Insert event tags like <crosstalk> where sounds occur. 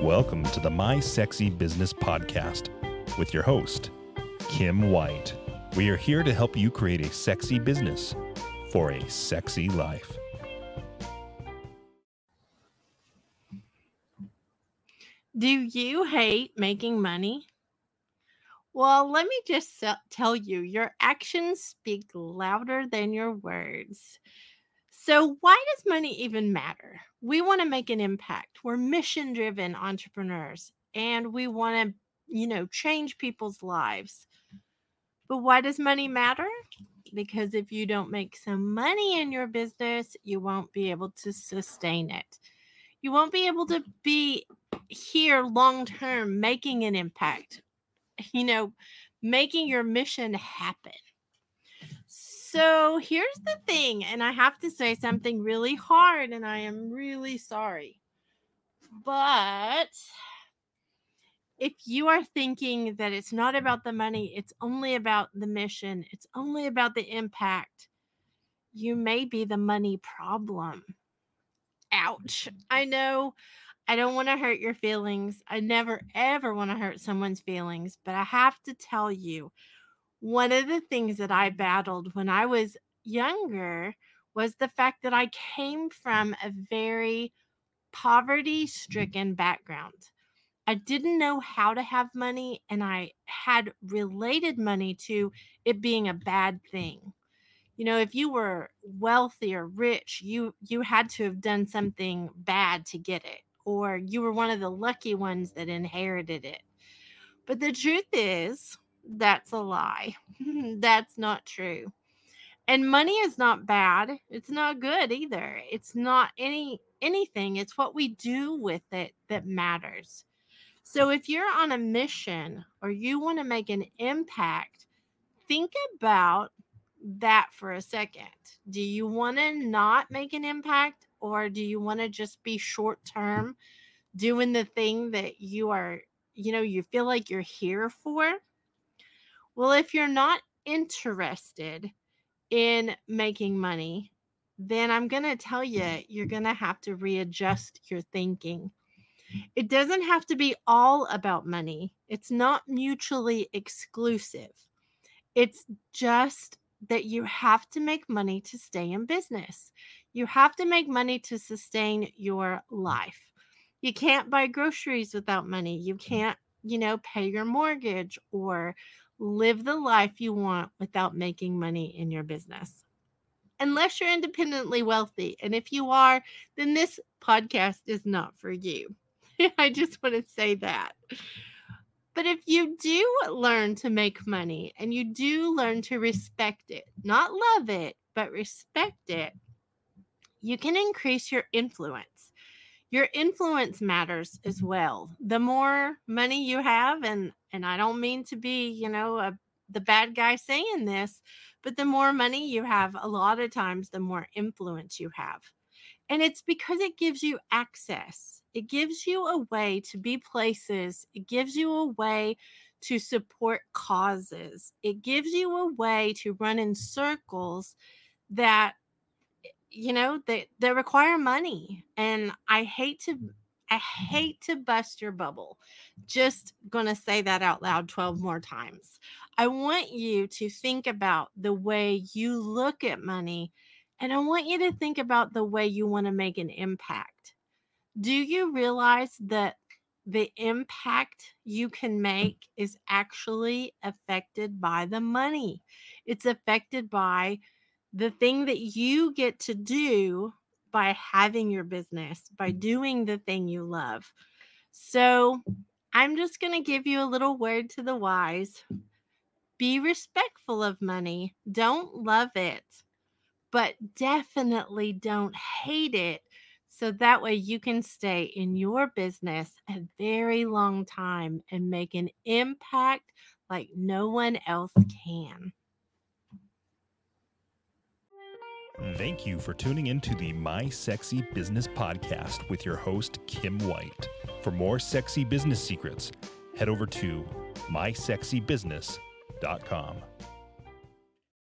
Welcome to the My Sexy Business Podcast with your host, Kim White. We are here to help you create a sexy business for a sexy life. Do you hate making money? Well, let me just tell you your actions speak louder than your words. So, why does money even matter? We want to make an impact. We're mission driven entrepreneurs and we want to, you know, change people's lives. But why does money matter? Because if you don't make some money in your business, you won't be able to sustain it. You won't be able to be here long term making an impact, you know, making your mission happen. So here's the thing, and I have to say something really hard, and I am really sorry. But if you are thinking that it's not about the money, it's only about the mission, it's only about the impact, you may be the money problem. Ouch. <laughs> I know I don't want to hurt your feelings. I never, ever want to hurt someone's feelings, but I have to tell you one of the things that I battled when I was younger was the fact that I came from a very poverty mm-hmm. stricken background. I didn't know how to have money, and I had related money to it being a bad thing. You know, if you were wealthy or rich, you you had to have done something bad to get it, or you were one of the lucky ones that inherited it. But the truth is, that's a lie. <laughs> that's not true. And money is not bad. It's not good either. It's not any anything. It's what we do with it that matters. So if you're on a mission or you want to make an impact, think about that for a second. Do you want to not make an impact or do you want to just be short term doing the thing that you are, you know, you feel like you're here for? Well, if you're not interested in making money, then I'm going to tell mm-hmm. you, you're going to have to readjust your thinking. Mm-hmm. It doesn't have to be all about money, it's not mutually exclusive. It's just that you have to make money to stay in business. You have to make money to sustain your life. You can't buy groceries without money. You mm-hmm. can't, you know, pay your mortgage or live the life you want without making money in your business. Unless you're independently wealthy. And if you are, then this podcast is not for you. <laughs> I just want to say that. But if you do learn to make money and you do learn to respect it, not love it, but respect it, you can increase your influence your influence matters as well. The more money you have, and and I don't mean to be, you know, a, the bad guy saying this, but the more money you have, a lot of times the more influence you have. And it's because it gives you access. It gives you a way to be places. It gives you a way to support causes. It gives you a way to run in circles that you know they they require money and i hate to mm. i mm-hmm. hate to bust your bubble just gonna say that out loud 12 more times. I want you to think about the way you look at money and i want you to think about the way you want to make an impact. Do you realize that the impact you can mm. make is actually affected by the money? It's affected by the thing that you get to do by having your business, by mm-hmm. doing the thing you love. So I'm just going to give you a little word to the wise. Be respectful of money. Don't love it, but definitely don't hate it. So that way you can stay in your business a very long time and make an impact like no one else can. Thank you for tuning into the My Sexy Business Podcast with your host, Kim White. For more sexy business secrets, head over to mysexybusiness.com.